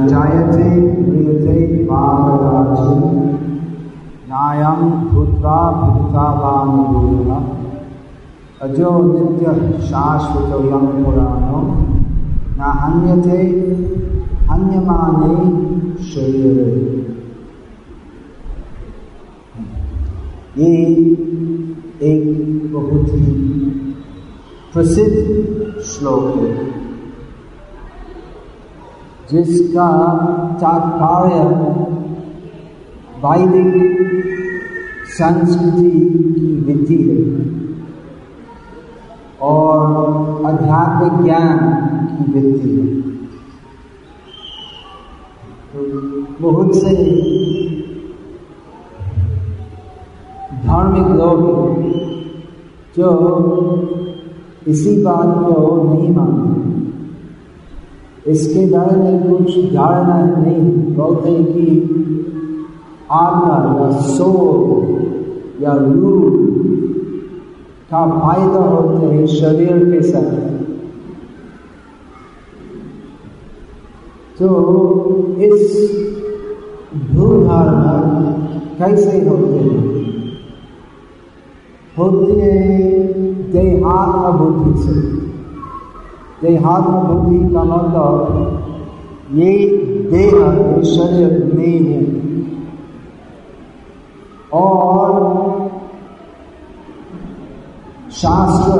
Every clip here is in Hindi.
जायते म्रियते पापराजि नायं भूत्वा अजो नित्य न हन्यते, हन्यमाने शरीरे। ये एक बहुत ही प्रसिद्ध श्लोक है। जिसका तात्पर्य वैदिक संस्कृति की विधि है और अध्यात्म ज्ञान की विधि है। तो बहुत से धार्मिक लोग जो इसी बात को नहीं मानते। इसके बारे में कुछ धारणा नहीं बोलते कि आत्मा या सोल या रूप का फ़ायदा होते हैं शरीर के साथ। तो इस भूल धारणा कैसे होते हैं? होती है देहात्म बुद्धि से। देहात्म बुद्धि का मतलब ये देह ये शरीर नहीं है और शास्त्र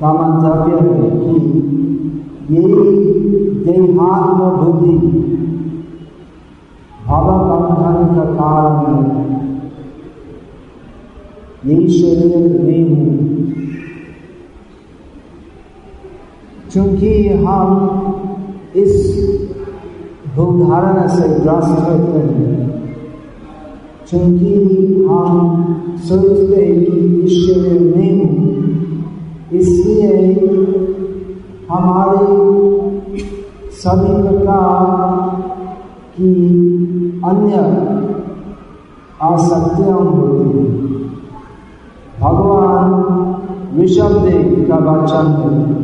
का मंतव्य है कि ये देहात्म बुद्धि भव बंधन का कारण है। यही शरीर नहीं है। क्योंकि हम इस भूधारणा से ग्रस्त होते हैं क्योंकि हम सोचते हैं कि ईश्वर नहीं इसलिए हमारे सभी प्रकार की अन्य आसक्तियाँ होती हैं। भगवान ऋषभ देव का वचन है।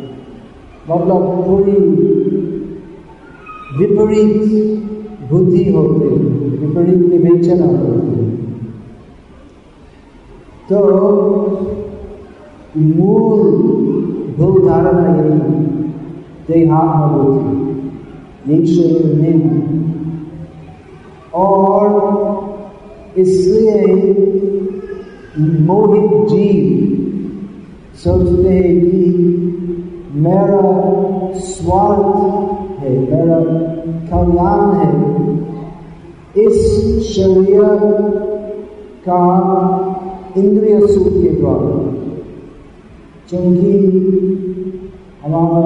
मतलब पूरी विपरीत बुद्धि होती है, विपरीत विवेचना होती है। तो मूल भूल धारणा यही देहात्म बुद्धि यही शरीर में और इसलिए मोहित जीव सोचते हैं कि मेरा स्वार्थ है, मेरा कल्याण है। इस शरीर का इंद्रिय सुख के द्वारा क्योंकि हमारा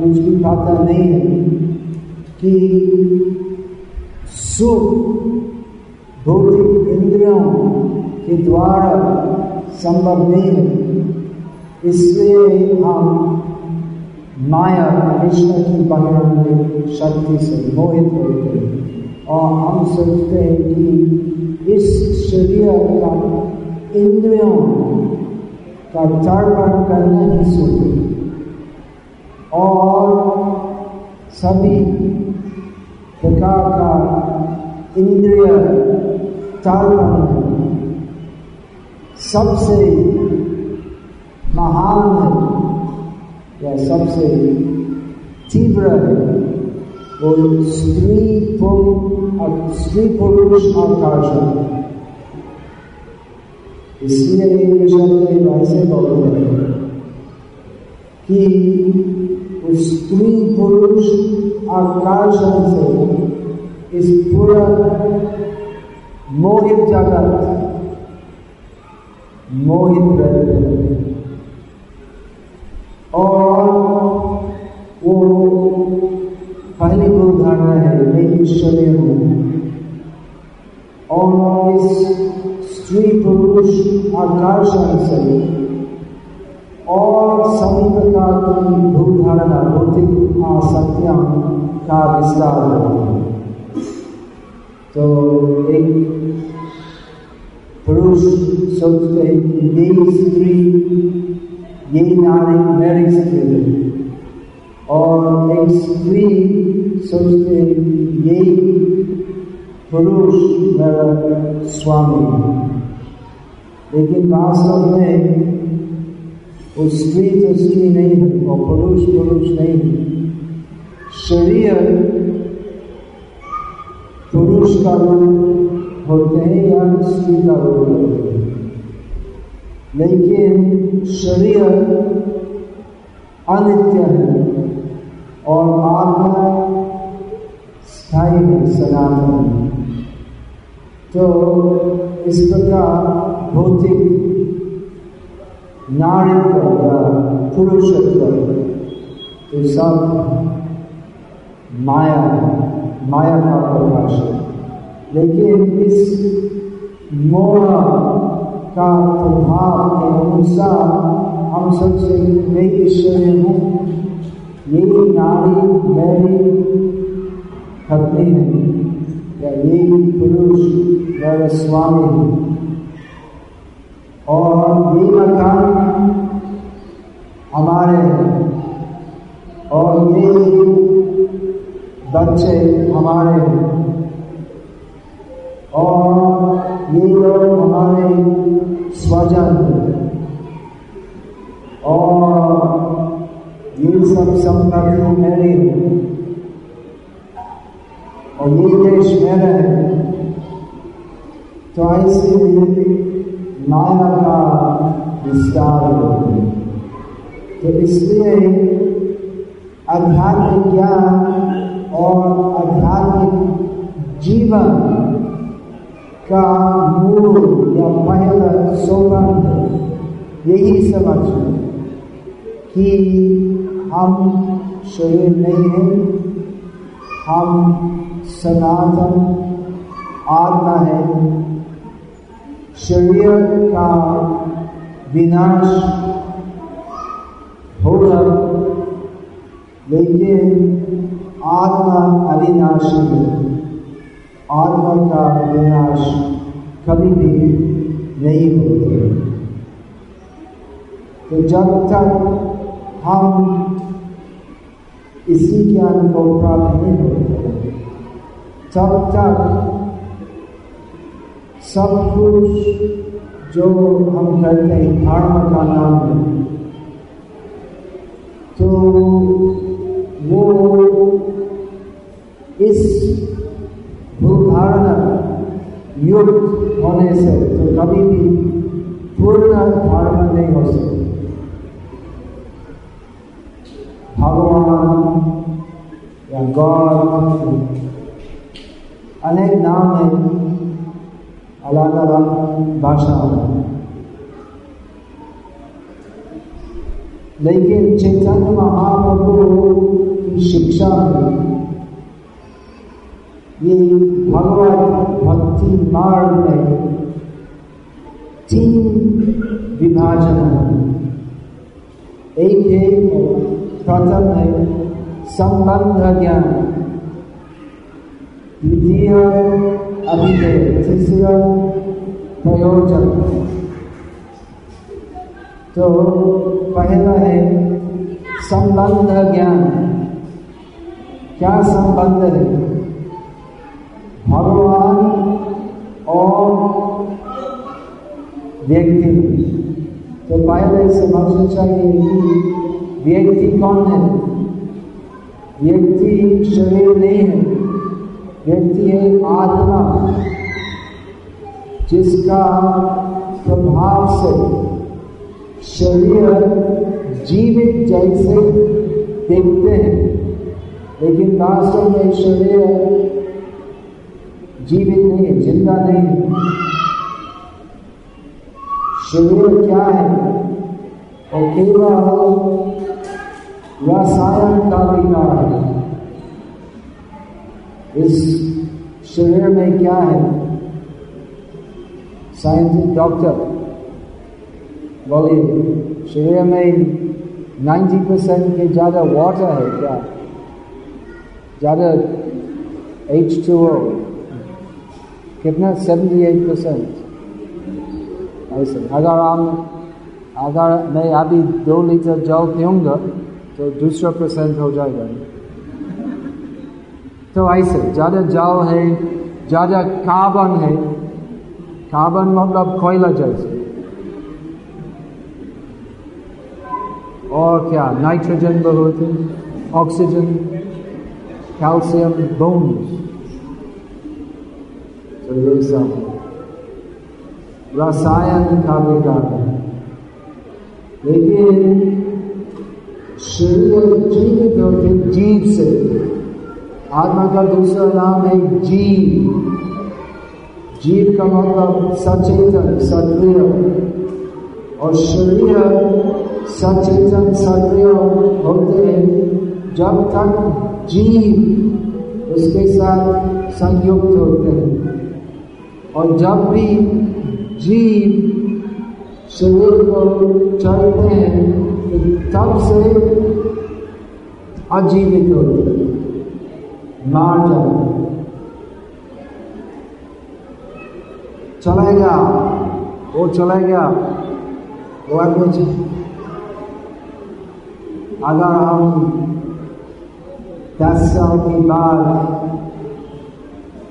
कुछ भी पता नहीं है कि सुख भौतिक इंद्रियों के द्वारा संभव नहीं है। इसलिए हम माया, कृष्ण की बहिरंग शक्ति से मोहित होते हैं। और हम सोचते हैं कि इस शरीर का इंद्रियों का तर्पण करना ही सुख और सभी प्रकार का इंद्रिय तर्पण सबसे महान है। या सबसे तीव्र वो स्त्री स्त्री पुरुष आकर्षण इसलिए ऐसे बोलते हैं कि उस स्त्री पुरुष आकर्षण से इस पूरा मोहित जगत, मोहित रहते हैं। और वो पहले मैं ईश्वरीय हूँ। और इस स्त्री पुरुष आकर्षण से और सभी प्रकार की भूल धारणा भौतिक आसक्तियाँ का विस्तार होता है। तो एक पुरुष सोचते हैं कि ये स्त्री ये नारी मेरी स्त्री है। और एक स्त्री सोचते हैं कि ये पुरुष मेरा स्वामी लेकिन वास्तव में वो स्त्री तो स्त्री नहीं है और पुरुष पुरुष नहीं शरीर पुरुष का रूप होते हैं या स्त्री का रूप होते हैं? लेकिन शरीर अनित्य है और आत्मा स्थायी है सनातन है। तो इस प्रकार भौतिक नारित्व या पुरुषत्व तो सब माया माया का प्रकाश है। लेकिन इस मोह का प्रभाव के अनुसार हम सबसे मैं ईश्वरी हूँ। यही नारी मेरी पत्नी है। या यही पुरुष मेरा स्वामी है। और ये मकान हमारे हैं। और ये बच्चे हमारे और ये लोग हमारे स्वजन और ये सब संपत्ति मेरे और ये देश मेरा है तो ऐसे माया का विस्तार तो इसलिए आध्यात्मिक ज्ञान और आध्यात्मिक जीवन का मूल या पहला सोपान यही समझ कि हम शरीर नहीं है। हम सनातन आत्मा है। शरीर का विनाश होगा, लेकिन आत्मा अविनाशी है। आत्मा का विनाश कभी भी नहीं होते। तो जब तक हम इसी ज्ञान को प्राप्त नहीं होते तब तक सब कुछ जो हम करते हैं, धर्म का नाम है तो वो इस भूधारणा युक्त होने से तो कभी भी पूर्ण धारणा नहीं हो सकती। भगवान या गॉड, अनेक नाम है अलग अलग भाषा में। लेकिन चैतन्य महाप्रभु की शिक्षा में ये भगवत भक्ति मार्ग में तीन विभाजन है। एक है प्रथम है संबंध ज्ञान। द्वितीय अभिधेय। तीसरा प्रयोजन। तो पहला है संबंध ज्ञान। क्या संबंध है? भगवान और व्यक्ति। तो पहले समझना चाहिए कि व्यक्ति कौन है? व्यक्ति शरीर नहीं है, व्यक्ति है आत्मा, जिसका प्रभाव से शरीर जीवित जैसे देखते हैं। लेकिन वास्तव में शरीर जीवित नहीं है ज़िंदा नहीं। शरीर क्या है? और केवल रसायन का विकार है? इस शरीर में क्या है? साइंटिस्ट डॉक्टर बोलिए शरीर में 90 परसेंट के ज़्यादा वाटर है क्या? ज़्यादा एच टू कितना? सेवेंटी एट परसेंट ऐसे अगर हम अगर मैं अभी दो लीटर जल पीऊँगा तो दूसरा परसेंट हो जाएगा। तो ऐसे ज़्यादा जल है, ज़्यादा कार्बन है कार्बन मतलब कोयला जैसे। और क्या नाइट्रोजन बहुत ऑक्सीजन कैल्शियम बोन्स तो रसायन का विकार है लेकिन शरीर जीवित होते जीव से आत्मा का दूसरा नाम है जीव जीव का मतलब सचेतन सक्रिय और शरीर सचेतन सक्रिय होते हैं जब तक जीव उसके साथ संयुक्त होते हैं और जब भी जीव शरीर को चलते हैं तो तब से अजीवित होते मार जाते चलेगा वो चलेगा वो आदमी अगर हम दस साल के बाद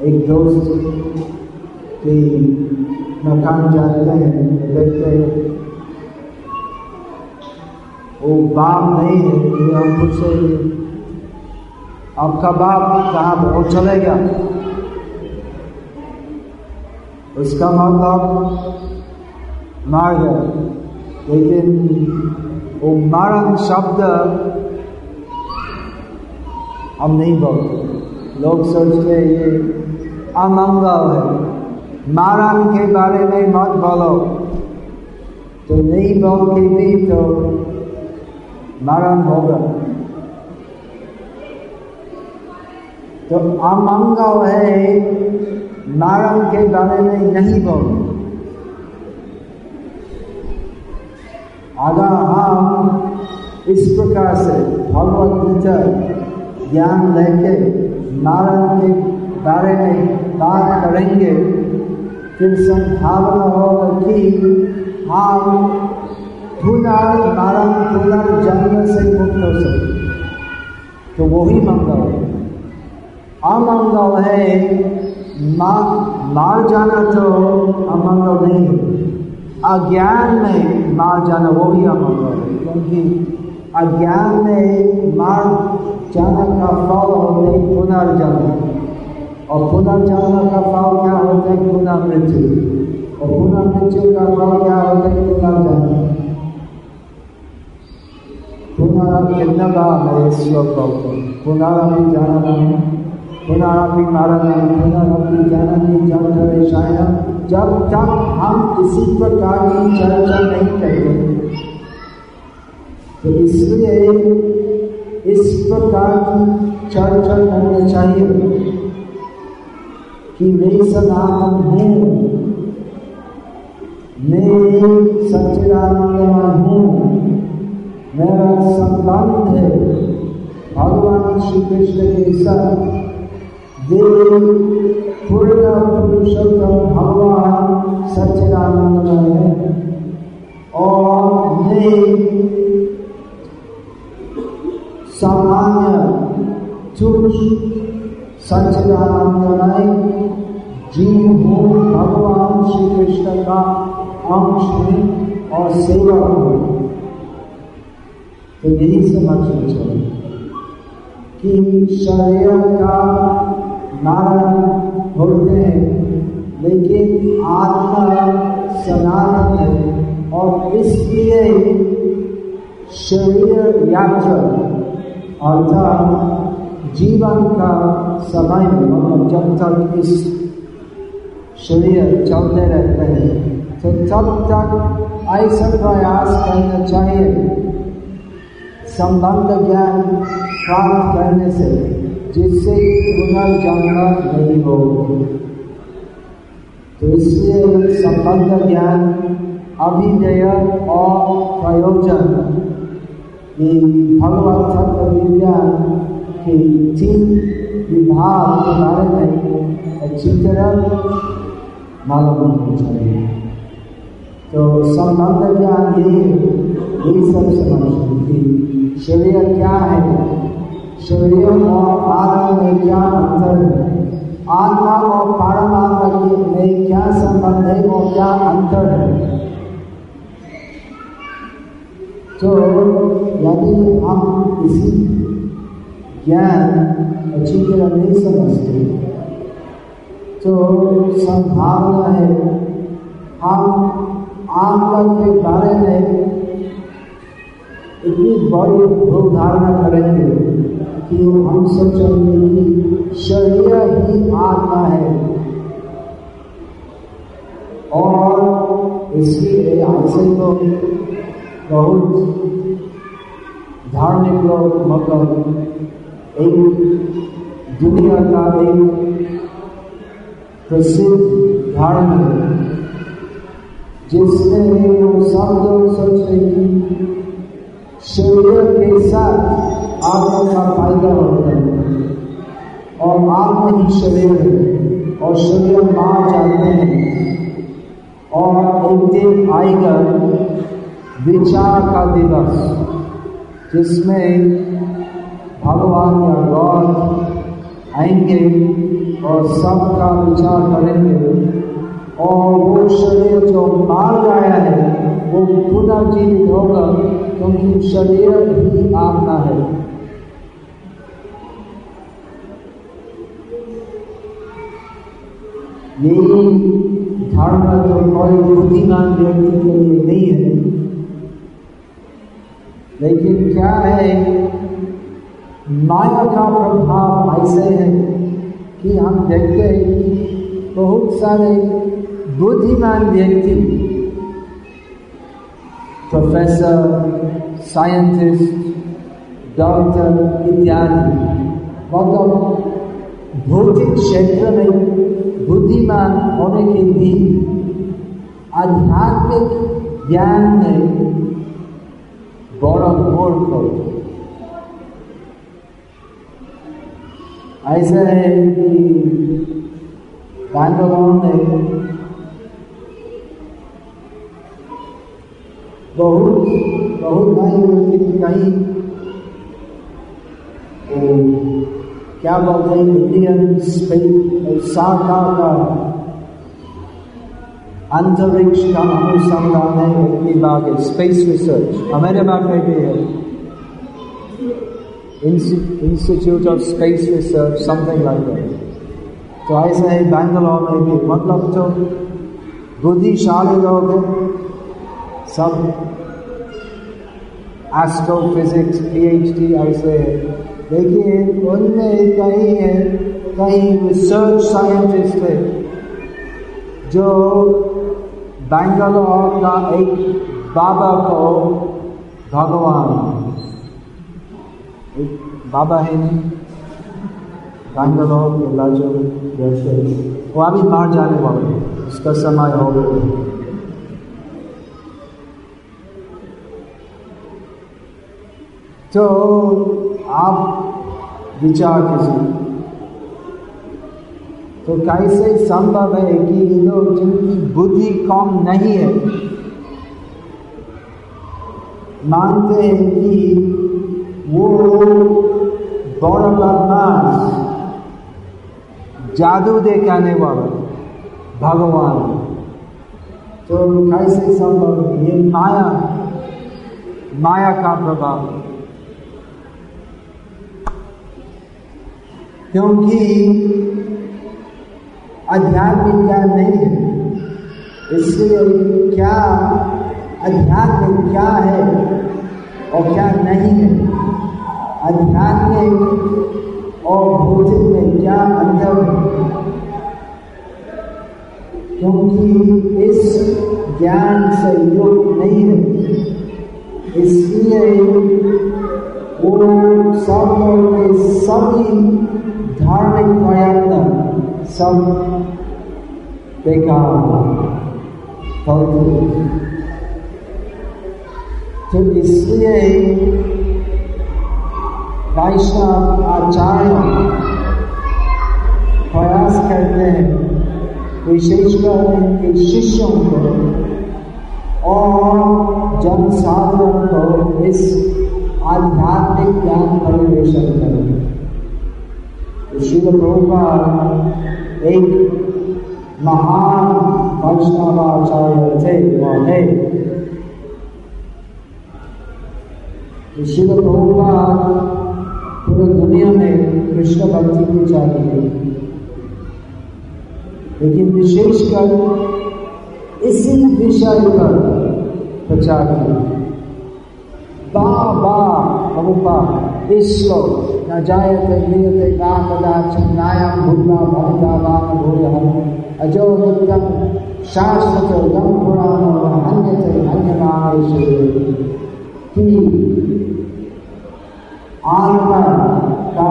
एक दोस्त की मकान जाते हैं देखते हैं वो बाप नहीं है कि हम पूछे आपका बाप कहाँ वो चलेगा उसका मतलब मार गया लेकिन वो मरण शब्द हम नहीं बोलते लोग सोचते ये अमंगल है मरण के बारे में मत बोलो तो नहीं बोल के भी तो मरण होगा तो अमंगल है मरण के बारे में नहीं बोलो अगर हम इस प्रकार से भगवत गीता ज्ञान लेके नारायण के बारे में बात करेंगे फिर संभावना हो कि हम पुनर् नारायण पुनर्जन्म से मुक्त हो सकते तो वही मंगल है अमंगल है मार जाना तो अमंगल नहीं है अज्ञान में मार जाना वो भी अमंगल है। क्योंकि अज्ञान में मार जाना का फल होते पुनर्जन्म। और पुनर्जन्म का फल क्या होता है पुनर्मृत्यु और पुनर्मृत्यु का फल क्या होता है पुनः बार मेरे श्लोक जन जब तक हम इसी प्रकार की चर्चा नहीं करते तो इसलिए इस प्रकार की चर्चा करना चाहिए। कि मैं सनातन हूँ। मैं सच्चिदानंदमय हूँ। मेरा संबंध है भगवान श्री कृष्ण के साथ। देव पूर्ण पुरुषोत्तम भगवान सच्चिदानंदमय है। और मैं सामान्य पुरुष सच्चिदानंदमय जीव हूँ भगवान श्री कृष्ण का अंश हूँ और सेवा हूँ तो यही समझना चाहिए कि शरीर का नारायण होते हैं लेकिन आत्मा सनातन है और इसलिए शरीर यात्रा अर्थात जीवन का समय मतलब जब तक इस शरीर चलते रहते हैं तो तब तक ऐसा प्रयास करना चाहिए। संबंध ज्ञान प्राप्त करने से जिससे पुनर्जन्म नहीं हो। तो इसलिए संबंध ज्ञान, अभिनय और प्रयोजन भगवत विज्ञान के तीन विभाग के बारे में अच्छी तरह मालूम होना चाहिए तो संबंध ज्ञान यही यही सब समझ कि शरीर क्या है? शरीर और आत्मा में क्या अंतर है? आत्मा और पारमात्मा में क्या संबंध है और क्या अंतर है? तो यदि हम इसी ज्ञान अच्छी तरह नहीं समझते। तो संभावना है, हम आत्मा के बारे में इतनी बड़ी भूल धारणा करेंगे कि हम सोचेंगे कि शरीर ही आत्मा है। और इसलिए ऐसे तो बहुत धार्मिक लोग मतलब एक दुनिया का एक प्रसिद्ध धारणा जिसमें वो सब लोग सोच रहे कि शरीर के साथ आत्मा का फ़ायदा होता है और आत्मा ही शरीर है और शरीर मार जाते हैं। और एक दिन आएगा विचार का दिवस, जिसमें भगवान या गौर आएँगे और सबका विचार करेंगे। और वो शरीर जो मार गया है, वो पुनर्जीवित होगा, क्योंकि शरीर ही आत्मा है। यही धारणा तो कोई बुद्धिमान व्यक्ति के लिए नहीं है। लेकिन क्या है माया का प्रभाव ऐसे है कि हम देखते हैं कि बहुत सारे बुद्धिमान व्यक्ति प्रोफेसर साइंटिस्ट डॉक्टर इत्यादि मतलब भौतिक क्षेत्र में बुद्धिमान होने के भी आध्यात्मिक ज्ञान में बड़ा मूर्ख होते ऐसा है कि बैंगलोर में बहुत बहुत नहीं लेकिन कहीं क्या बोलते हैं, इंडियन स्पेस शाखा का अंतरिक्ष का अनुसंधान है विभाग स्पेस रिसर्च अमेरिका में भी है। Institute of Space Research, something like that. तो ऐसा है बैंगलोर में भी मतलब तो बुद्धिशाली लोग हैं सब एस्ट्रोफिजिक्स पीएचडी ऐसे है लेकिन उनमें कहीं है कहीं रिसर्च साइंटिस्ट है जो बैंगलोर का एक बाबा को भगवान बाबा है नहीं बैंगलोर इलाजो जैसे वो अभी बाहर जाने वाले उसका समय हो गया। तो आप विचार कीजिए। तो कैसे संभव है कि लोग जिनकी बुद्धि कम नहीं है, मानते हैं कि वो बदमाश जादू दिखाने वाला, भगवान। तो कैसे संभव ये माया माया का प्रभाव। क्योंकि आध्यात्मिक ज्ञान नहीं है। इसलिए क्या अध्यात्म क्या है? और क्या नहीं है? आध्यात्मिक और भौतिक में क्या अंतर है? क्योंकि इस ज्ञान से युक्त नहीं है। इसलिए वो सब के सभी धार्मिक प्रयत्न सब बेकार। तो इसलिए वैष्णव आचार्य प्रयास करते हैं, विशेषकर शिष्यों को। और जन साधन को इस आध्यात्मिक ज्ञान परिवेशन करें शिव प्रभुपाद एक महान वैष्णवाचार्य थे वह है शिव प्रभुपाद पूरे दुनिया में कृष्ण भक्ति को चाहिए लेकिन विशेषकर इसी विषय पर प्रचार किया बार प्रभुपाद इस श्लोक न जायते नियते ना भूला भविता वाम अजो नित्यम अन्यते अन्य कि आत्मा का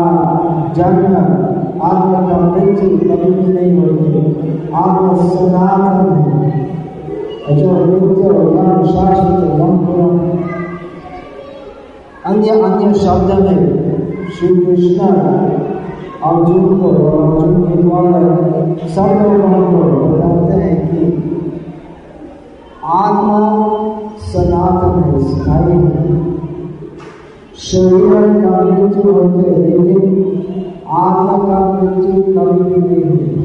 जन्म आत्मा का मृत्यु कभी भी नहीं होती आत्मा सनातन है। जो नित्य ज्ञान शाश्वत गंभीर अन्य अन्य शब्द में श्री कृष्ण अर्जुन को, अर्जुन के द्वारा सबको बताते हैं कि आत्मा सनातन है स्थायी है शरीर का मृत्यु होते लेकिन आत्मा का मृत्यु कभी भी नहीं होती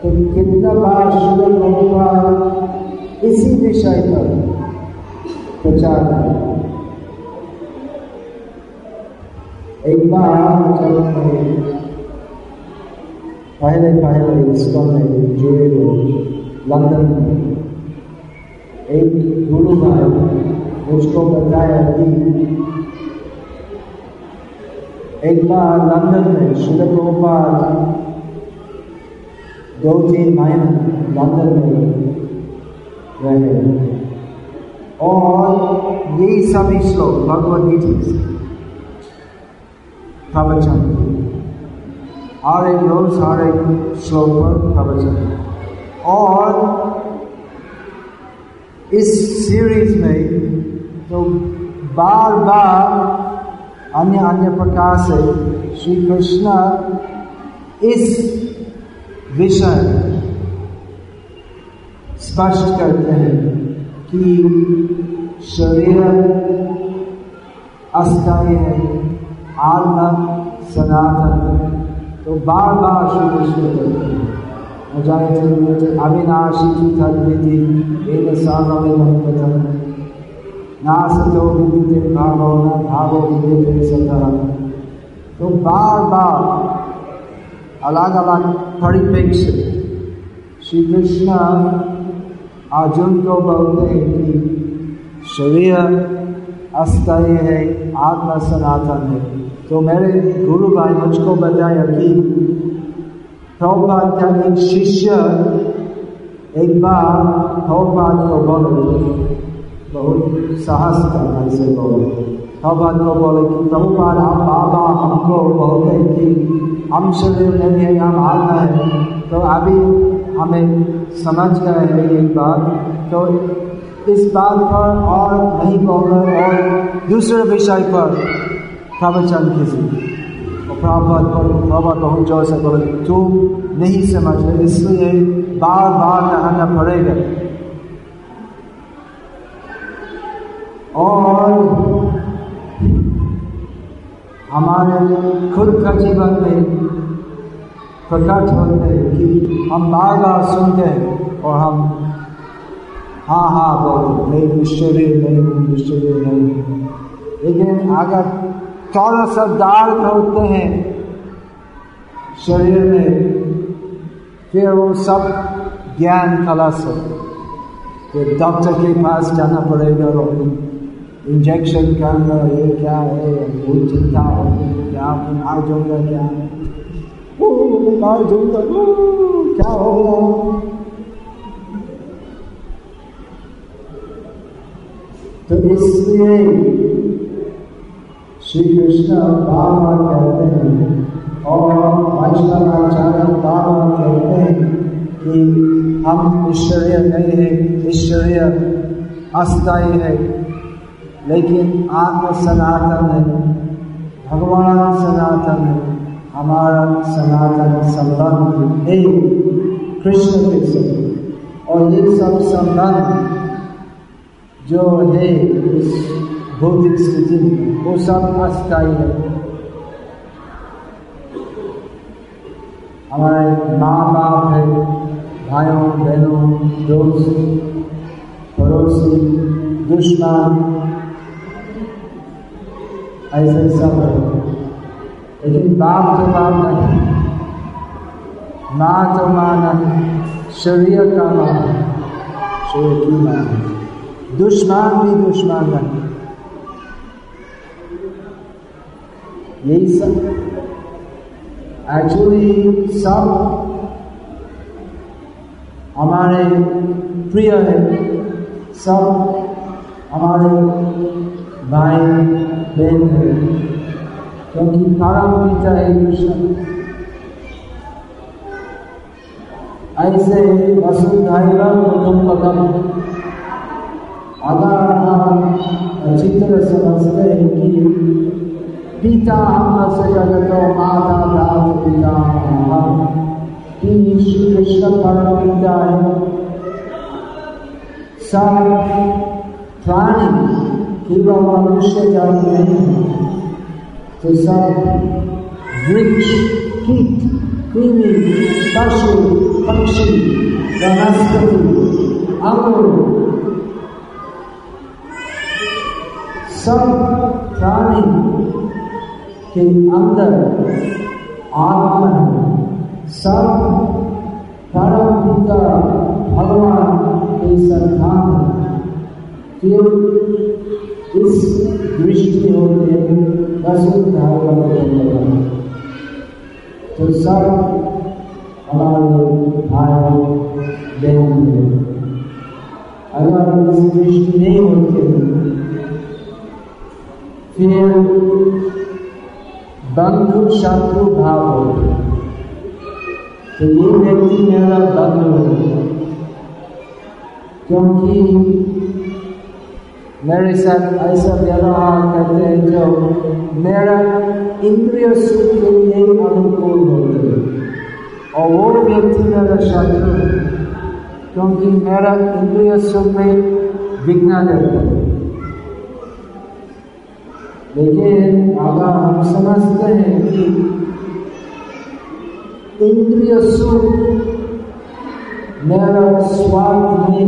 तो कितना बार शुभ भगवान इसी विषय पर प्रचार कर एक बार जब मैं पहले पहले इसको में जुड़े हुए लंदन में एक गुरु भाई मुझको बताया कि एक बार लंदन में शिल प्रभुपाद दो तीन महीने लंदन में रहे और ये सभी श्लोक भगवत गीता से प्रवचन एक रोज हर एक श्लोक पर प्रवचन और इस सीरीज़ में तो बार बार अन्य अन्य प्रकार से श्री कृष्ण इस विषय स्पष्ट करते हैं कि शरीर अस्थायी है, आत्मा सनातन है। तो बार बार श्री कृष्ण कहते हैं। तो बार बार अलग अलग परिप्रेक्ष्य श्री कृष्ण अर्जुन को बोलते हैं कि शरीर अस्थायी है, आत्मा सनातन है। तो मेरे गुरु भाई मुझको बताया कि प्रभुपाद का एक शिष्य एक बार प्रभुपाद को बोले, बहुत साहस करना इसे बोले। भगवान को बोले कि, प्रभुपाद, आप बाबा हमको बोलते कि हम शरीर नहीं है हम आत्मा है। तो अभी हमें समझ गए हैं एक बात। तो इस बात पर और नहीं बोल रहे और दूसरे विषय पर प्रवचन किसी प्रभात पर प्रभात बहुत ज़ोर से बोले तुम नहीं समझ रहे इसलिए बार बार कहना पड़ेगा और हमारे खुद का जीवन में प्रकट होते हैं। कि हम बार बार सुनते हैं और हम हाँ हाँ बोलते नहीं निश्चय नहीं निश्चय नहीं लेकिन अगर सा दार्थ होते हैं। शरीर में फिर वो सब ज्ञान खलास हो। फिर डॉक्टर के पास जाना पड़ेगा और इंजेक्शन करना ये क्या है बहुत चिंता हो, क्या बीमार जाऊँगा क्या? ओ बीमार जाऊँगा क्या होगा तो इसलिए श्री कृष्ण बार बार कहते हैं और वैष्णवाचार्य बार बार कहते हैं कि हम ईश्वरीय नहीं है, ईश्वरीय अस्थायी है, लेकिन आत्म सनातन है, भगवान सनातन है, हमारा सनातन संबंध है कृष्ण के साथ और ये सब संबंध जो है भौतिक स्थिति वो सब अस्थायी है हमारे माँ बाप है भाइयों बहनों दोस्त पड़ोसी दुश्मन ऐसे सब है लेकिन बाप तो बाप नहीं माँ तो माँ नहीं शरीर का माँ शरीर की माँ दुश्मन भी दुश्मन नहीं। यही सब एक्चुअली सब हमारे प्रिय है सब हमारे भाई बहन है क्योंकि परम पिता है कृष्ण ऐसे वसुधैव कुटुंबकम अगर हम चित्र समझते हैं कि पिता हमसे जगतो माता दात पिता हम तीन श्री कृष्ण परम पिता है। सब प्राणी केवल मनुष्य जाति नहीं तो सब वृक्ष, कीट कृमि पशु, पक्षी, वनस्पति, अंगुर, सब प्राणी के अंदर आत्मा है। सब पिता भगवान के संतान है। इस दृष्टि होते हैं। वसुधा तो सब हमारे भाई बहन अगर इस दृष्टि नहीं होते, फिर बंधु शत्रु भाव हो। तो ये व्यक्ति मेरा बंधु है। क्योंकि मेरे साथ ऐसा व्यवहार करते हैं जो मेरा इंद्रिय सुख के लिए अनुकूल होते और वो व्यक्ति मेरा शत्रु क्योंकि मेरा इंद्रिय सुख में विघ्न देता है। लेकिन अगर हम समझते हैं कि इंद्रिय सुख मेरा स्वार्थ है।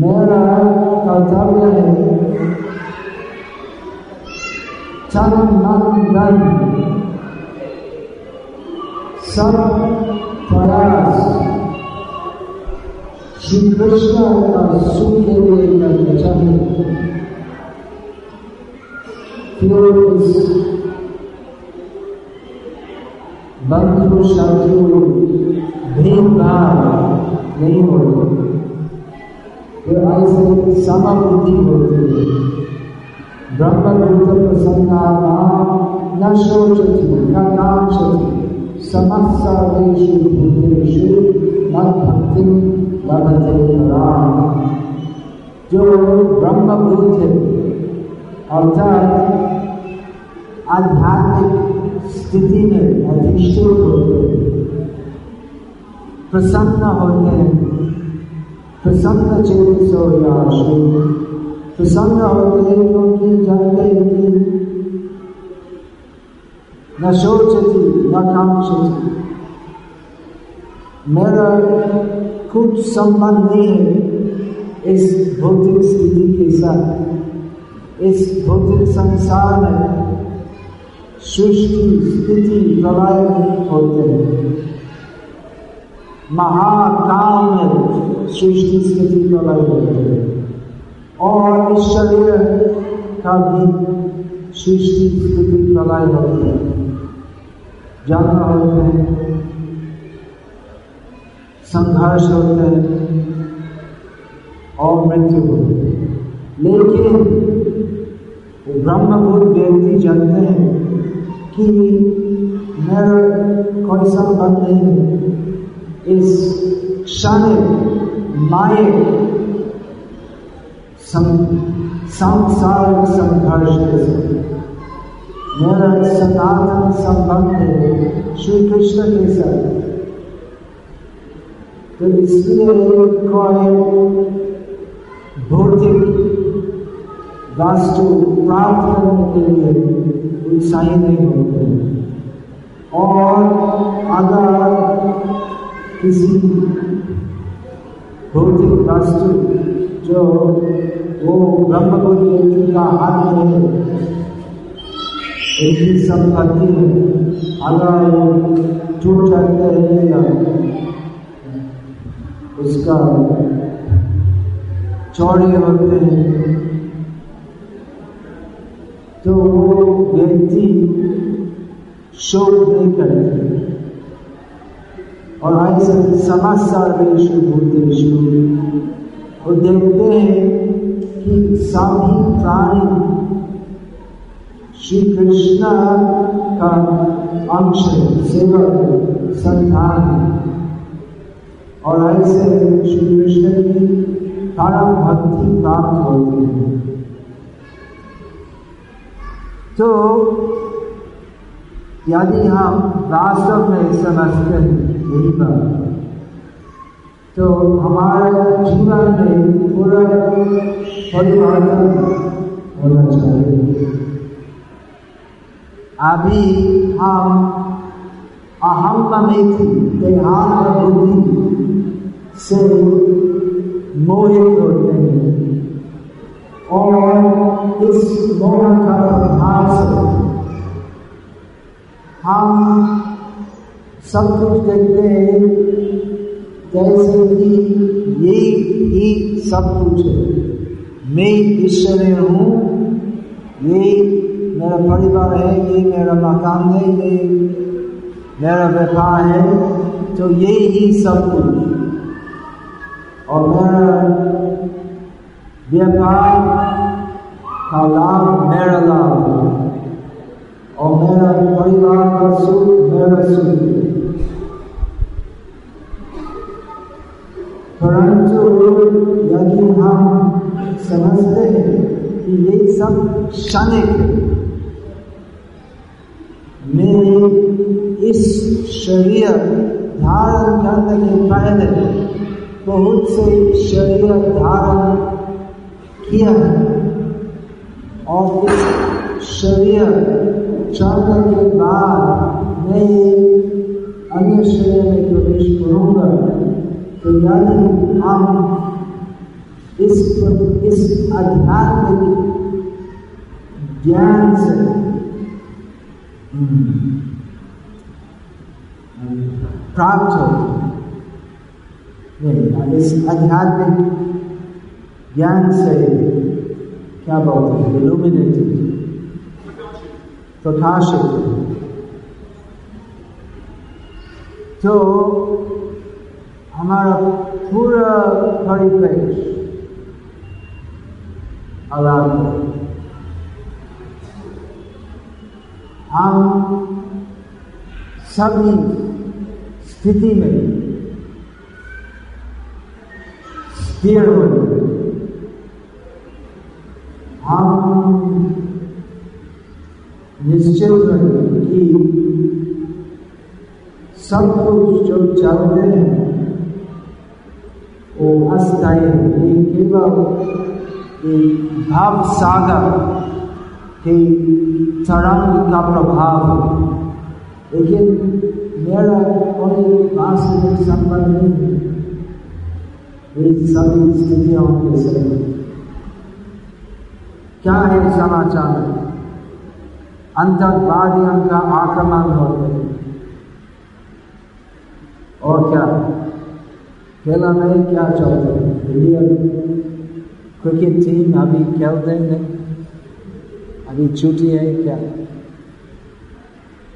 मेरा कर्तव्य है धन सब प्रयास श्री कृष्ण का सुख के लिए करना चाहिए क्यों बंधु शत्रु भेदभाव नहीं होते तो ऐसे समबुद्धि होती है ब्रह्मभूत प्रसन्ना न शोचति न कांक्षति समस्तेषु भूतेषु मद्भक्ति लभते राम जो ब्रह्मभूत है अर्थात आध्यात्मिक स्थिति में अधिष्ठित होते हैं। प्रसन्न होते हैं। प्रसन्न चेत सो याशु प्रसन्न होते हैं क्योंकि जानते हैं कि न शोचती न कांक्षती। मेरा कुछ संबंध नहीं है इस भौतिक स्थिति के साथ। इस भौतिक संसार में सृष्टि स्थिति प्रलय होते हैं। महाकाल में सृष्टि स्थिति प्रलय होते हैं। और इस शरीर का भी सृष्टि स्थिति प्रलय होते हैं। जन्म होते हैं। संघर्ष होते हैं। और मृत्यु होते हैं। लेकिन ब्रह्मभूत व्यक्ति जानते हैं कि मेरा कोई संबंध नहीं है। इस क्षण माए संसारिक संघर्ष के साथ मेरा सनातन संबंध है श्री कृष्ण के साथ। तो इसलिए कोई भौतिक वास्तु प्राप्त करने के लिए उत्साही नहीं होते और अगर किसी भौतिक वस्तु जो वो ब्रह्म व्यक्ति का हाथ में है एक संपत्ति है अगर टूट जाते हैं या उसका चौड़े होते हैं तो वो व्यक्ति शोक नहीं करते। और ऐसे समस्यादेशु भूतेशु वो देखते हैं कि सभी प्राणी श्री कृष्ण का अंश सेवक संतान और ऐसे श्री कृष्ण की परम भक्ति प्राप्त होती है। तो यदि हम वास्तव में समझते हैं यही बात तो हमारे जीवन में पूरा परिवर्तन होना चाहिए। अभी हम अहम में थी देहात बुद्धि से मोहित होते हैं और इस मोहन का प्रभाव से हम सब कुछ देखते हैं, जैसे कि यही ही सब कुछ है। मैं ईश्वर हूँ, ये मेरा परिवार है, ये मेरा मकान है, ये मेरा व्यापार है तो यही ही सब कुछ और मेरा व्यापार लाभ मेरा लाभ और मेरा परिवार का सुख मेरा सुख परंतु यदि हम समझते हैं कि ये सब क्षणिक मैं इस शरीर धारण करने के पहले बहुत से शरीर धारण किया है। और इस शरीर चढ़ने के बाद मैं अन्य शरीर में प्रवेश करूँगा तो यानी हम इस इस आध्यात्मिक ज्ञान से प्राप्त हो। इस आध्यात्मिक ज्ञान से क्या बोलते हैं? प्रकाशित तो हमारा पूरा परिपेक्ष अलग हम सभी स्थिति में स्थिर हो। हम निश्चित रहे कि सब कुछ जो चलते हैं, वो अस्थायी ये केवल एक भाव सागर के तरंग का प्रभाव है। लेकिन मेरा कोई वास्तविक संबंध नहीं है। ये सभी स्थितियों के साथ क्या है समाचार अंतर्वादियों का आक्रमण होते और क्या? खेला में क्या चलते क्रिकेट टीम अभी खेलते नहीं अभी छुट्टी है क्या?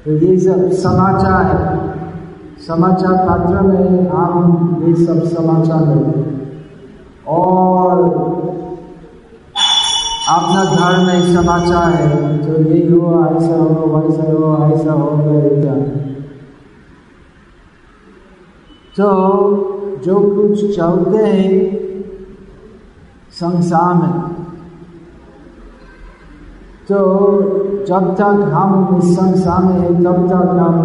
तो ये सब समाचार है। समाचार पत्र में हम ये सब समाचार लेते और अपना धर्म में समाचार है। तो ये हो ऐसा हो वैसा हो ऐसा हो गया तो जो कुछ चलते हैं, संसार में। तो जब तक हम इस संसार में है, तब तक हम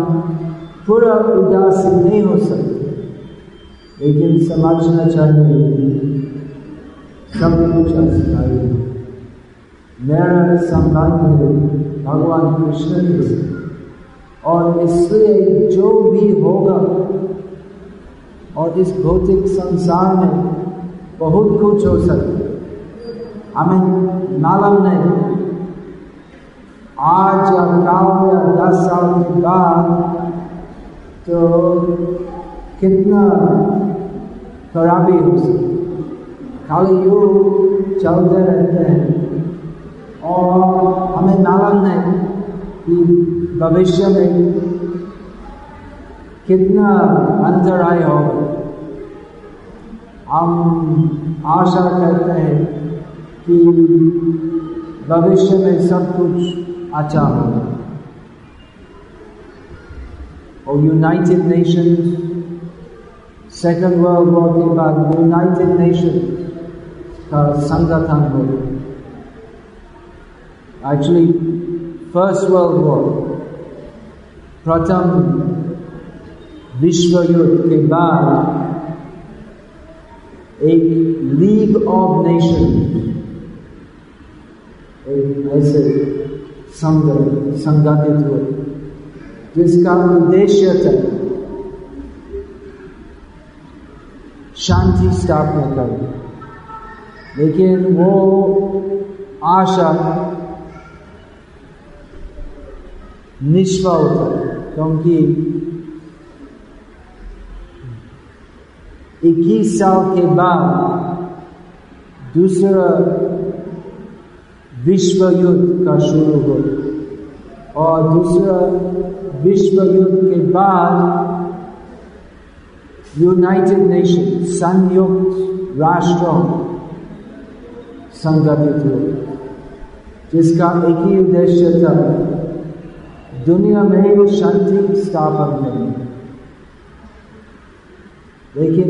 पूरा उदासीन नहीं हो सकते। लेकिन समझना चाहिए सब कुछ अस्थायी है। मेरा संबंध भगवान कृष्ण के और इसलिए जो भी होगा, और इस भौतिक संसार में बहुत कुछ हो सकता हमें मालूम नहीं आज या कल या दस साल के बाद तो कितना खराबी हो सकती खाली युग चलते रहते हैं। और हमें मालूम है कि भविष्य में कितना अंतराय हो। हम आशा करते हैं कि भविष्य में सब कुछ अच्छा होगा। और United Nations second world war के बाद यूनाइटेड नेशन का संगठन हो एक्चुअली फ़र्स्ट वर्ल्ड वॉर प्रथम विश्व युद्ध के बाद एक लीग ऑफ़ नेशन एक ऐसे संघ संगठित हुए जिसका उद्देश्य था शांति स्थापना करना लेकिन वो आशा निष्फल था क्योंकि इक्कीस साल के बाद दूसरा विश्व युद्ध का शुरू हो और दूसरा विश्व युद्ध के बाद यूनाइटेड नेशन संयुक्त राष्ट्र संगठित हुए जिसका एक ही उद्देश्य था दुनिया में शांति स्थापन करनी लेकिन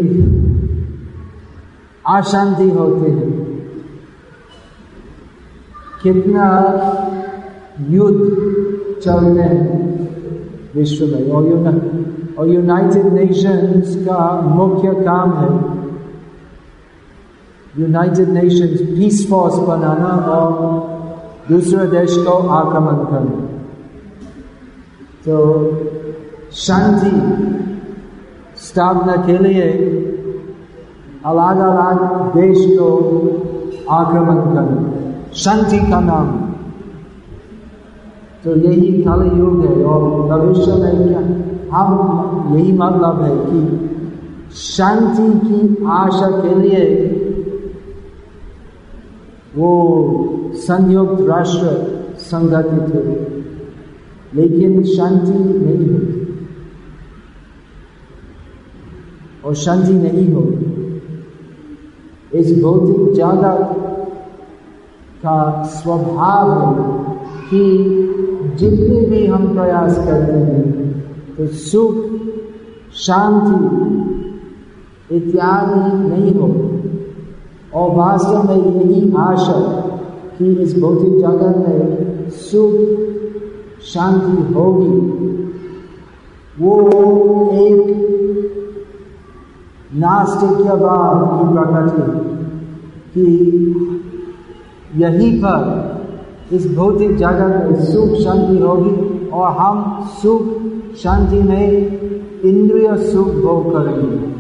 अशांति होते हैं। कितना युद्ध चल रहे विश्व में। और और यूनाइटेड नेशंस का मुख्य काम है यूनाइटेड नेशंस पीस फोर्स बनाना और दूसरे देश को आक्रमण करना। तो शांति, स्थापना के लिए अलग अलग देश को आक्रमण कर शांति का नाम। तो यही कल युग है और भविष्य में क्या? हम यही मतलब है कि शांति की आशा के लिए वो संयुक्त राष्ट्र संगठित हुए। लेकिन शांति नहीं होती। और शांति नहीं हो, इस भौतिक जगत का स्वभाव है कि जितने भी हम प्रयास करते हैं तो सुख, शांति इत्यादि नहीं हो। और वास्तव में यही आशा कि इस भौतिक जगत में सुख शांति होगी। वो एक नास्तिक्यवाद की प्रकृति कि यहीं पर इस भौतिक जगत में सुख शांति होगी और हम सुख शांति में इंद्रिय सुख भोग करेंगे।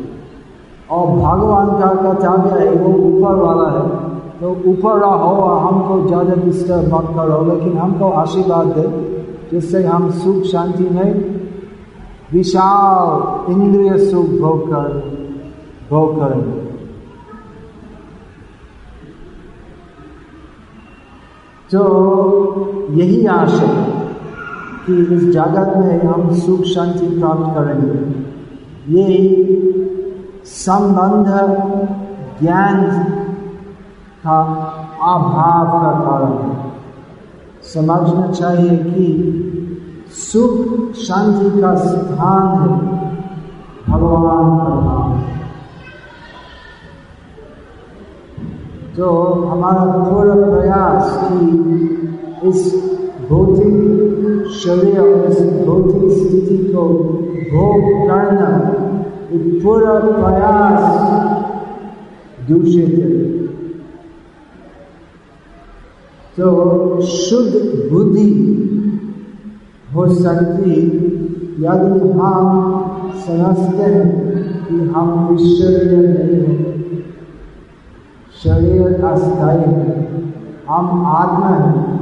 और भगवान का कर्तव्य है, वो ऊपर वाला है। तो ऊपर रहो और हमको ज़्यादा डिस्टर्ब मत करो, लेकिन हमको आशीर्वाद दे। जिससे हम सुख शांति में विशाल इंद्रिय सुख भोग कर भोग करेंगे तो यही आशा कि इस जगत में हम सुख शांति प्राप्त करेंगे। ये संबंध ज्ञान का अभाव का कारण है। समझना चाहिए कि सुख शांति का स्थान है भगवान का नाम तो हमारा पूरा प्रयास कि इस भौतिक शरीर और इस भौतिक स्थिति को भोग करना पूरा प्रयास दूषित है तो शुद्ध बुद्धि हो सकती यदि हम समझते हैं कि हम ईश्वरीय नहीं हैं। शरीर अस्थायी है। हम आत्मा हैं।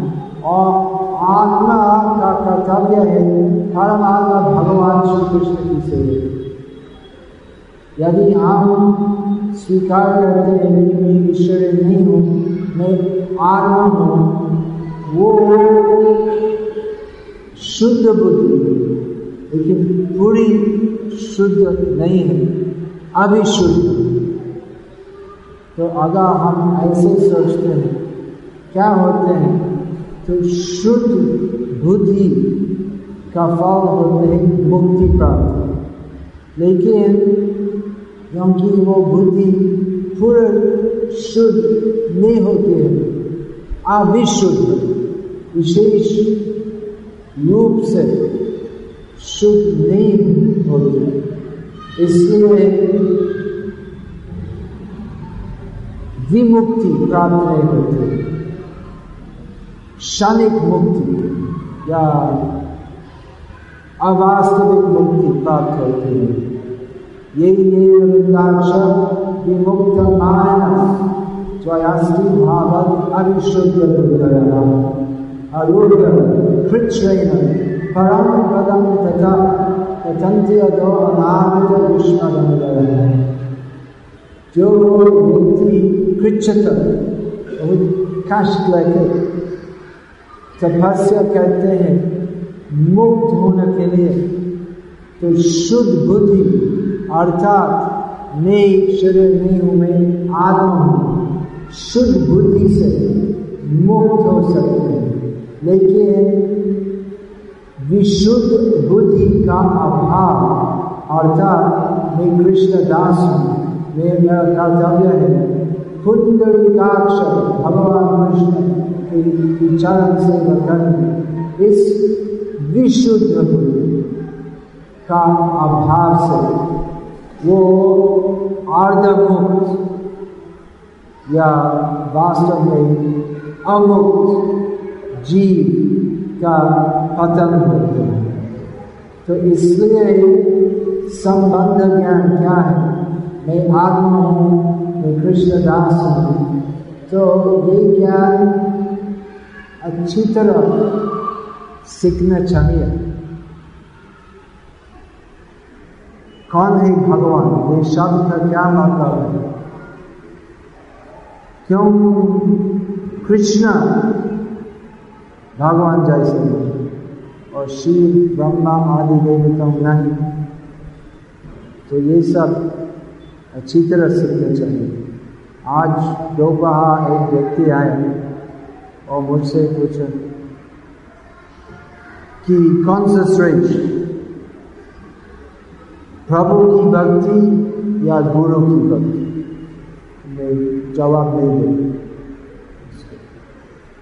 और आत्मा का कर्तव्य है परमात्मा भगवान श्री कृष्ण की सेवा। यदि हम स्वीकार करते हैं कि मैं ईश्वर नहीं हूँ मैं हूँ, वो शुद्ध बुद्धि लेकिन पूरी शुद्ध नहीं है अभी शुद्ध तो अगर हम ऐसे सोचते हैं, क्या होते हैं? तो शुद्ध बुद्धि का फल होते हैं मुक्ति प्राप्त। लेकिन क्योंकि वो बुद्धि पूरे शुद्ध नहीं होते हैं। अभिशुद्ध विशेष रूप से शुद्ध नहीं होते इसलिए विमुक्ति प्राप्त नहीं होती। क्षणिक मुक्ति या अवास्तविक मुक्ति प्राप्त होती है। यही ये वृंदाक्ष विमुक्त मानस स्वयास्ति भावत अविशुद्ध पदम तथा तथंत्य दो अनामित जो व्यक्ति कृच्छत कष्ट लेके तपस्या करते हैं, मुक्त होने के लिए। तो शुद्ध बुद्धि, अर्थात मैं शरीर नहीं हूँ, मैं आत्मा हूँ। शुद्ध बुद्धि से मुक्त हो सकते हैं। लेकिन विशुद्ध बुद्धि का अभाव, अर्थात मैं कृष्ण दास हूँ मेरा कर्तव्य है। पुंडरीकाक्ष भगवान कृष्ण के चरण से वचन इस विशुद्ध बुद्धि का अभाव से वो अर्धमुक्त या वास्तव में अमुक्त जीव का पतन होते हैं। तो इसलिए संबंध ज्ञान क्या है? मैं आत्मा हूँ, मैं कृष्ण दास हूँ। तो ये ज्ञान अच्छी तरह सीखना चाहिए। कौन है भगवान? ये शब्द का क्या मतलब है? क्यों कृष्ण भगवान जैसे और शिव, ब्रह्मा आदि देवताओं नहीं? तो ये सब अच्छी तरह सीखना चाहिए। आज दोपहर एक व्यक्ति आए और मुझसे पूछा कि कौन सा श्रेष्ठ? प्रभु की भक्ति या गुरु की भक्ति? मैं जवाब नहीं दे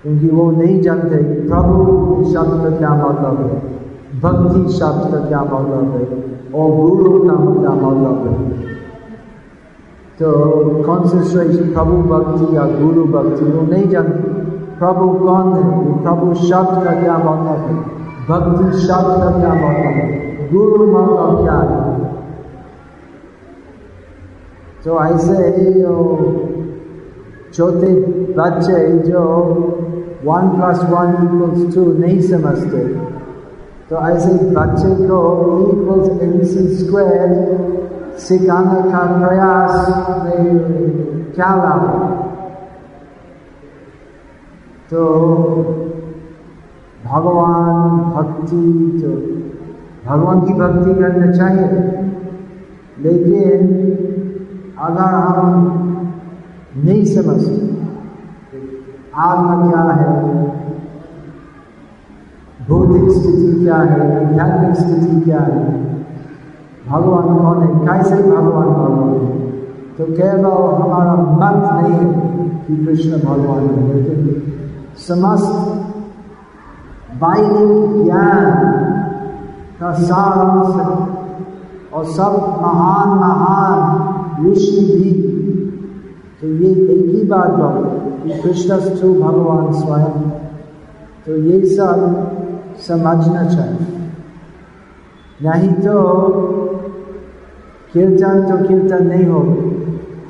क्योंकि वो नहीं जानते प्रभु शब्द का क्या मतलब है, भक्ति शब्द का क्या मतलब है, और गुरु का क्या मतलब है। तो कौन से श्रेष्ठ प्रभु भक्ति या गुरु भक्ति, वो नहीं जानते। प्रभु कौन है? प्रभु शब्द का क्या मतलब है? भक्ति शब्द का क्या मतलब है? गुरु मतलब क्या है? तो ऐसे ही जो छोटे बच्चे जो one plus one equals two नहीं समझते तो ऐसे बच्चे को इक्वल्स एम सी स्क्वायर सिखाने का प्रयास क्या लाभ तो भगवान भक्ति तो भगवान की भक्ति करना चाहिए, लेकिन अगर हम नहीं समझते आत्मा क्या है? भौतिक स्थिति क्या है? आध्यात्मिक स्थिति क्या है? भगवान कौन है? कैसे भगवान भगवान है? तो केवल हमारा मत नहीं कि कृष्ण भगवान है, लेकिन समस्त वैदिक ज्ञान का सारांश और सब महान महान ऋषि भी तो ये एक ही बात बोलते कि कृष्णस्थु भगवान स्वयं। तो ये सब समझना चाहिए। नहीं तो कीर्तन तो कीर्तन नहीं हो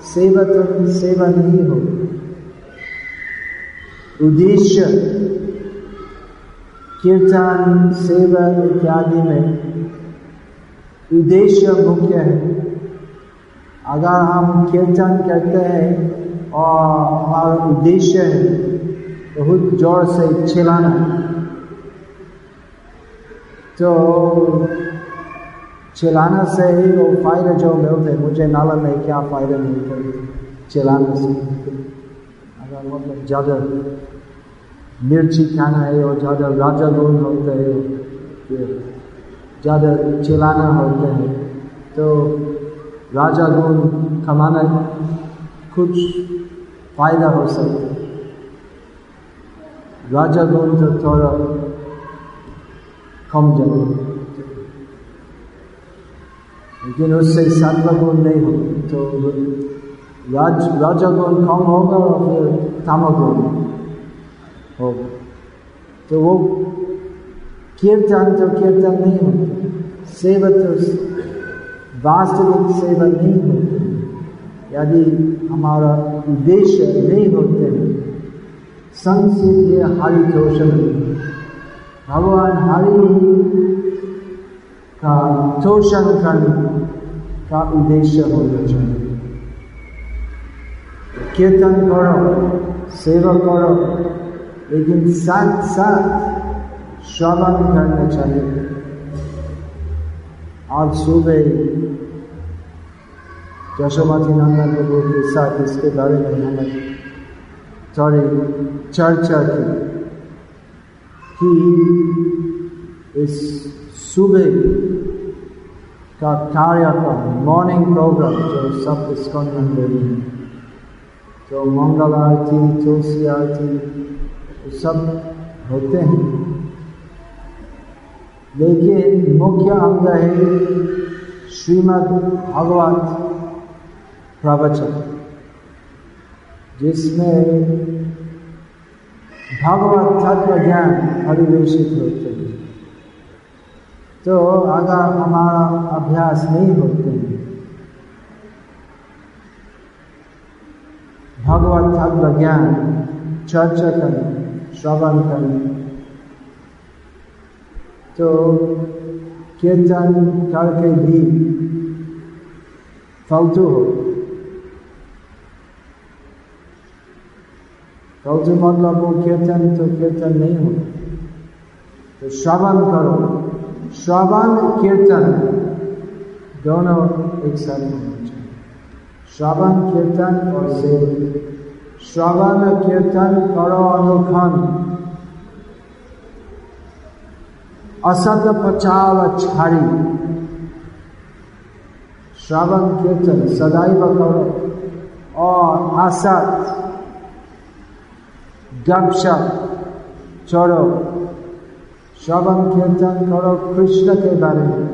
सेवा तो सेवा नहीं हो उद्देश्य कीर्तन, सेवा इत्यादि में उद्देश्य मुख्य है। अगर हम कीर्तन करते हैं और हमारा उद्देश्य है बहुत ज़ोर से चिल्लाना तो चिल्लाने से ही वो फ़ायदे जो मिलते मुझे नाला में क्या फ़ायदे मिलते चिल्लाने से। अगर मतलब ज़्यादा मिर्ची खाना है और ज़्यादा राजा लोग होते हैं ज़्यादा चिल्लाना होते हैं तो राजा गुण कमाना कुछ फ़ायदा हो सकता राजा गुण तो थोड़ा कम ज़रूर लेकिन उससे सत्व गुण नहीं हो तो राज, राजा गुण कम होगा और फिर तामगुण होगा। तो वो कीर्तन तो कीर्तन नहीं होता सेवा तो वास्तविक सेवा नहीं होती यदि हमारा उद्देश्य नहीं होते संसिद्ध हरि तोषण भगवान हरि का तोषण करने का उद्देश्य होना चाहिए। कीर्तन करो, सेवा करो, लेकिन साथ साथ श्रवण करना चाहिए। आज सुबह यशोमती नंदन प्रभु के साथ इसके बारे में हमें थोड़ी चर्चा की कि इस सुबह का कार्यक्रम मॉर्निंग प्रोग्राम जो सब इसको में जो मंगल आरती तुलसी आरती सब होते हैं। लेकिन मुख्य अंग है श्रीमद भगवत प्रवचन, जिसमें भगवत तत्व ज्ञान परिवेशित होते हैं। तो अगर हमारा अभ्यास नहीं होते हैं, भगवत तत्व ज्ञान चर्चा करें, श्रवण करें तो कीर्तन करके भी फालतू हो। फालतू मतलब वो कीर्तन तो कीर्तन नहीं हो। तो श्रवण करो। श्रवण कीर्तन दोनों एक साथ होना चाहिए श्रवण कीर्तन और सेव श्रवण कीर्तन करो अनुखंड असत पचाव छाड़ी श्रवण कीर्तन सदैव करो और असत गपशप छोड़ो श्रवण कीर्तन करो कृष्ण के बारे में।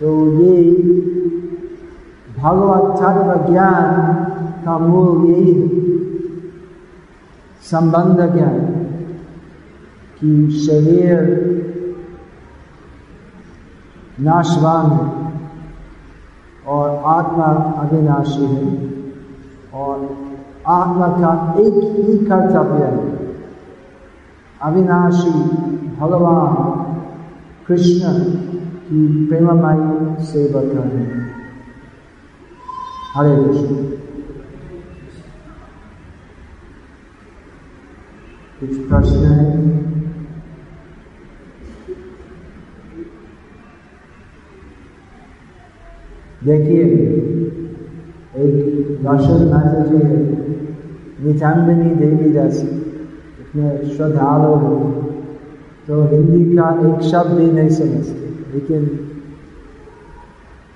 तो ये भगवत तत्व ज्ञान का मूल यही संबंध ज्ञान। कि शरीर नाशवान है और आत्मा अविनाशी है और आत्मा का एक ही कर्तव्य है। अविनाशी भगवान कृष्ण की प्रेममयी सेवा करें हरे कृष्ण। कुछ प्रश्न है? देखिए, एक दर्शन माता जी है निचांबिनी देवी जैसी इतने श्रद्धालु हैं। तो हिंदी का एक शब्द भी नहीं समझते, लेकिन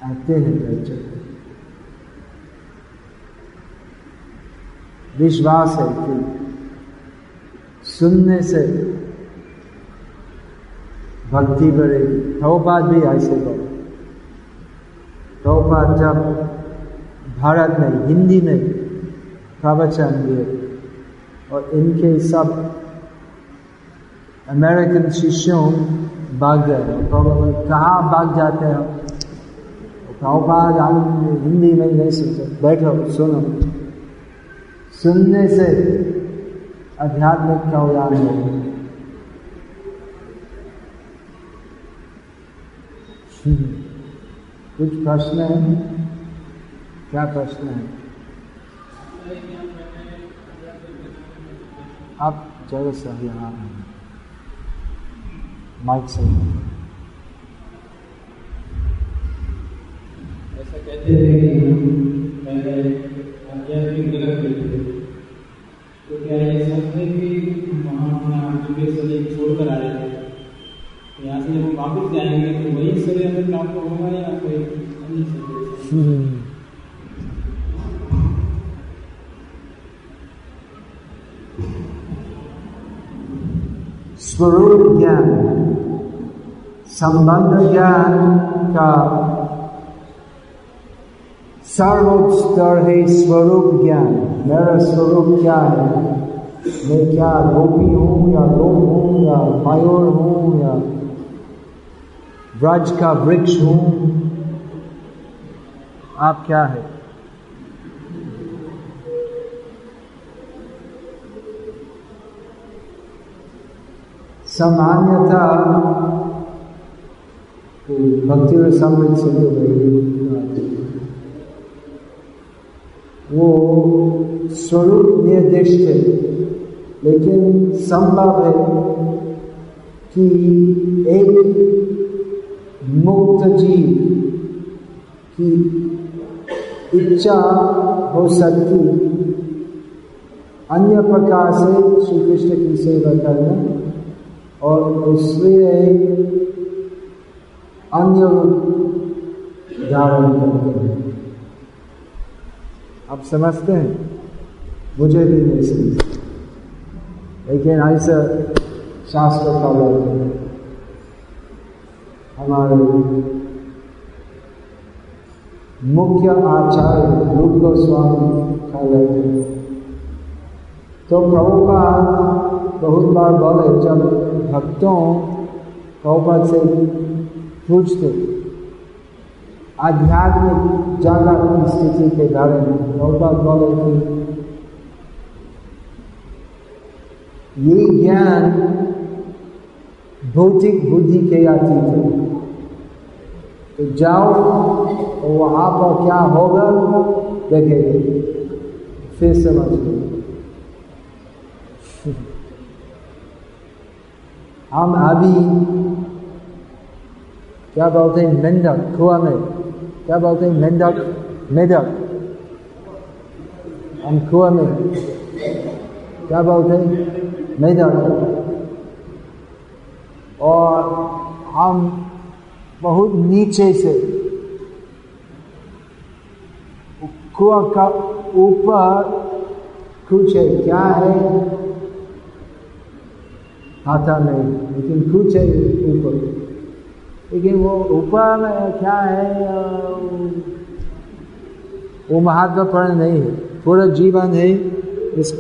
आते हैं कल्चर विश्वास है कि सुनने से भक्ति बढ़ेगी। प्रभुपाद भी ऐसे बोले प्रभुपाद जब भारत में, हिंदी में प्रवचन दिए। और इनके सब अमेरिकन शिष्यों भाग गए। कहाँ भाग जाते हैं? प्रभुपाद हम हिंदी में नहीं सुनते। बैठो, सुनो। सुनने से आध्यात्मिक कल्याण होगा। कुछ प्रश्न है? क्या प्रश्न है? आप जगह से यहाँ माइक से ऐसा कहते हैं कि मैंने तो क्या ये सच है कि वहाँ अपना जुगेश्वर छोड़कर आए थे यहाँ से जब वापस जाएँगे तो वही सूर्य में प्राप्त होगा या कोई अन्य सूर्य स्वरूप ज्ञान, संबंध ज्ञान का सर्वोच्च स्तर है स्वरूप ज्ञान। मेरा स्वरूप क्या है? मैं क्या गोपी हूँ या लोग हूँ या मयूर हूँ या ब्रज का वृक्ष हूँ। आप क्या है? सामान्यता भक्ति और समृद्ध सिंधु वो स्वरूप निर्दिष्ट है, लेकिन संभव है कि एक मुक्त जीव की इच्छा हो सकती। अन्य प्रकार से श्री कृष्ण की सेवा करना और उसमें अन्य रूप धारण करते हैं। आप समझते हैं? मुझे भी नहीं समझते। लेकिन ऐसा शास्त्र का है। हमारे मुख्य आचार्य रूप गोस्वामी का है तो प्रभुपाद बहुत बार बोले, जब भक्तों प्रभुपाद से पूछते, आध्यात्मिक जगत की स्थिति के बारे में प्रभुपाद बोले कि, ये ज्ञान भौतिक बुद्धि के अतीत है तो जाओ तो वहाँ पर क्या होगा? देखेंगे फिर समझ हम अभी क्या बोलते हैं? मेंढक, कुआ में। क्या बोलते हैं? मेंढक, मेढक। हम कुआ में। क्या बोलते हैं? मेढक। और हम बहुत नीचे से। कुआ का ऊपर कुछ है, क्या है? आता नहीं, लेकिन कुछ है ऊपर। लेकिन वो ऊपर क्या है वो महत्वपूर्ण नहीं है, पूरा जीवन है इस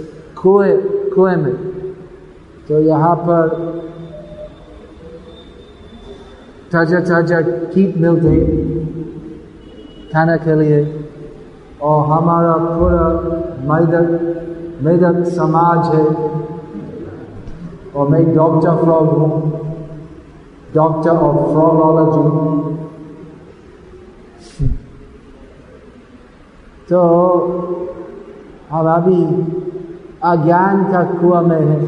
कुएँ कुएँ में। तो यहाँ पर ताज़ा ताज़ा कीट मिलते खाना के लिए और हमारा पूरा मैदक मैदक समाज है और मैं डॉक्टर फ्रॉग हूँ डॉक्टर ऑफ़ फ्रॉगोलॉजी तो हम अभी अज्ञान का कुआ में है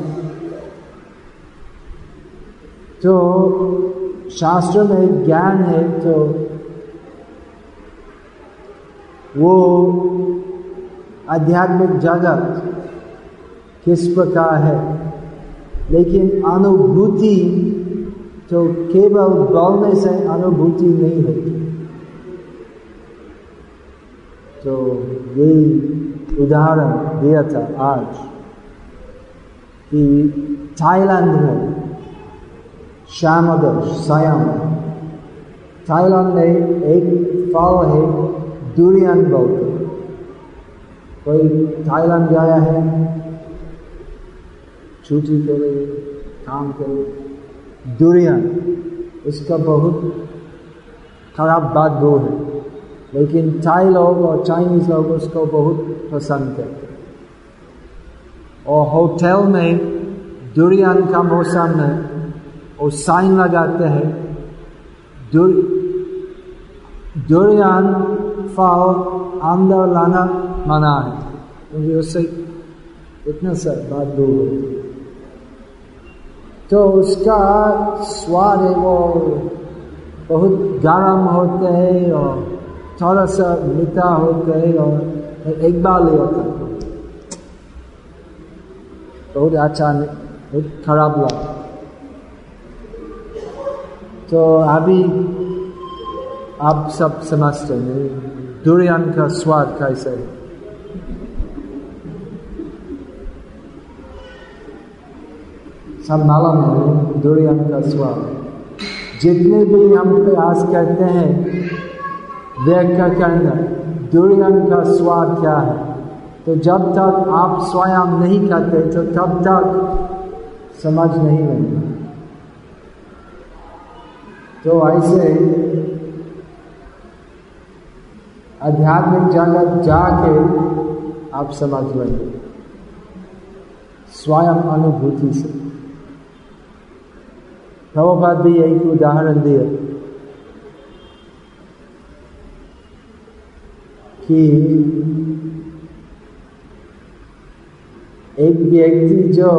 तो शास्त्र में ज्ञान है तो वो आध्यात्मिक जगत किस प्रकार है? लेकिन अनुभूति तो केवल बोलने से अनुभूति नहीं होती। तो ये उदाहरण दिया था आज कि थाईलैंड में श्यामदर्श स्वयं थाईलैंड में एक फल है दुरियन बोलते कोई थाईलैंड गया है, छुट्टी के लिए, काम के लिए दुरियन उसका बहुत खराब बात वो है, लेकिन थाई लोग और चाइनीज़ लोग उसको बहुत पसंद करते और होटल में दुरियन का मौसम में वो साइन लगाते हैं। दुर, दुरियन फल अंदर लाना मना है। क्योंकि उससे इतना सा बात दूर होती तो उसका स्वाद है वो बहुत गर्म होते हैं और थोड़ा सा मीठा होते हैं और एक बार ले होता है। बहुत अच्छा बहुत खराब लगा तो अभी आप सब समझते हैं, दुरियन का स्वाद कैसे है? सब मालूम है दुरियन का स्वाद। जितने भी हम प्रयास करते हैं व्याख्या करना दुरियन का स्वाद क्या है? तो जब तक आप स्वयं नहीं करते तो तब तक समझ नहीं लगता। तो ऐसे आध्यात्मिक जगत जाके आप समझ लेंगे स्वयं अनुभूति से। प्रभुपाद भी एक उदाहरण दिया कि एक व्यक्ति जो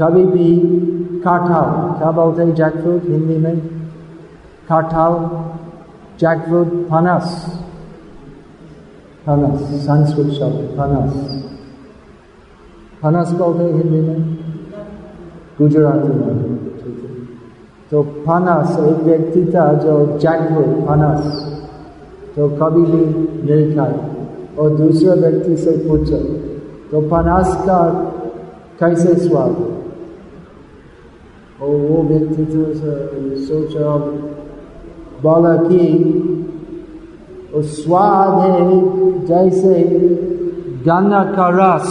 कभी भी काठाल क्या बोलते हैं जैकफ्रूट हिंदी में काठाल जैकफ्रूट फनस फनस संस्कृत शब्द फनस फनस बोलते हैं हिंदी में गुजराती में तो फनस एक व्यक्ति था जो जैकफ्रूट फनस तो कभी भी नहीं खाए और दूसरे व्यक्ति से पूछा तो फनास का कैसे स्वाद है और वो व्यक्ति तो सोचा, बोला कि स्वाद है, जैसे गन्ना का रस।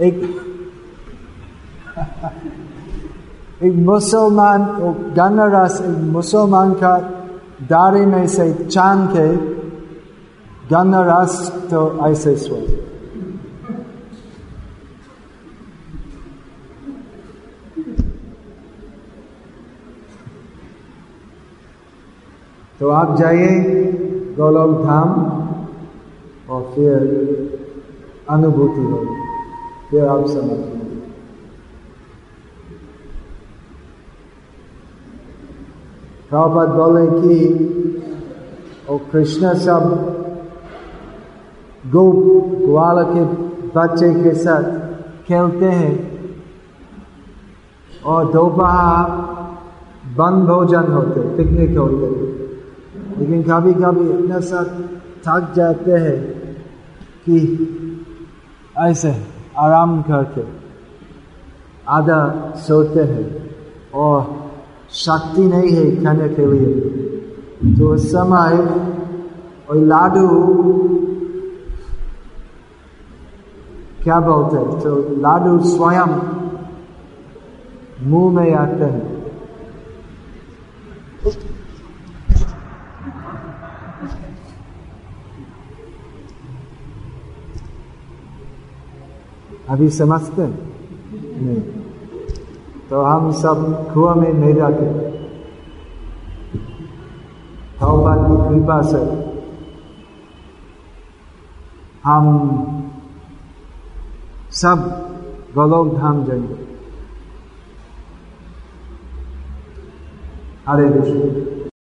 एक एक मुसलमान गन्ना रस एक मुसलमान का दाढ़ी में से चाँद के गन्ना रस तो ऐसे स्वाद। तो आप जाइए गोलोक धाम और फिर अनुभूति होगी फिर आप समझ लेंगे प्रभुपद बोले कि और कृष्ण सब गो ग्वाल के बच्चे के साथ खेलते हैं और दोपहर बन भोजन होते पिकनिक होते लेकिन कभी कभी इतना सा थक जाते हैं कि ऐसे आराम करके आधा सोते हैं और शक्ति नहीं है खाने के लिए। तो उस समय और लाडू क्या बोलते हैं? तो लाडू स्वयं मुँह में आते हैं। अभी समझते नहीं। तो हम सब कुआ में नहीं जाते की कृपा से हम सब गोलोक धाम जाएँगे। हरे कृष्ण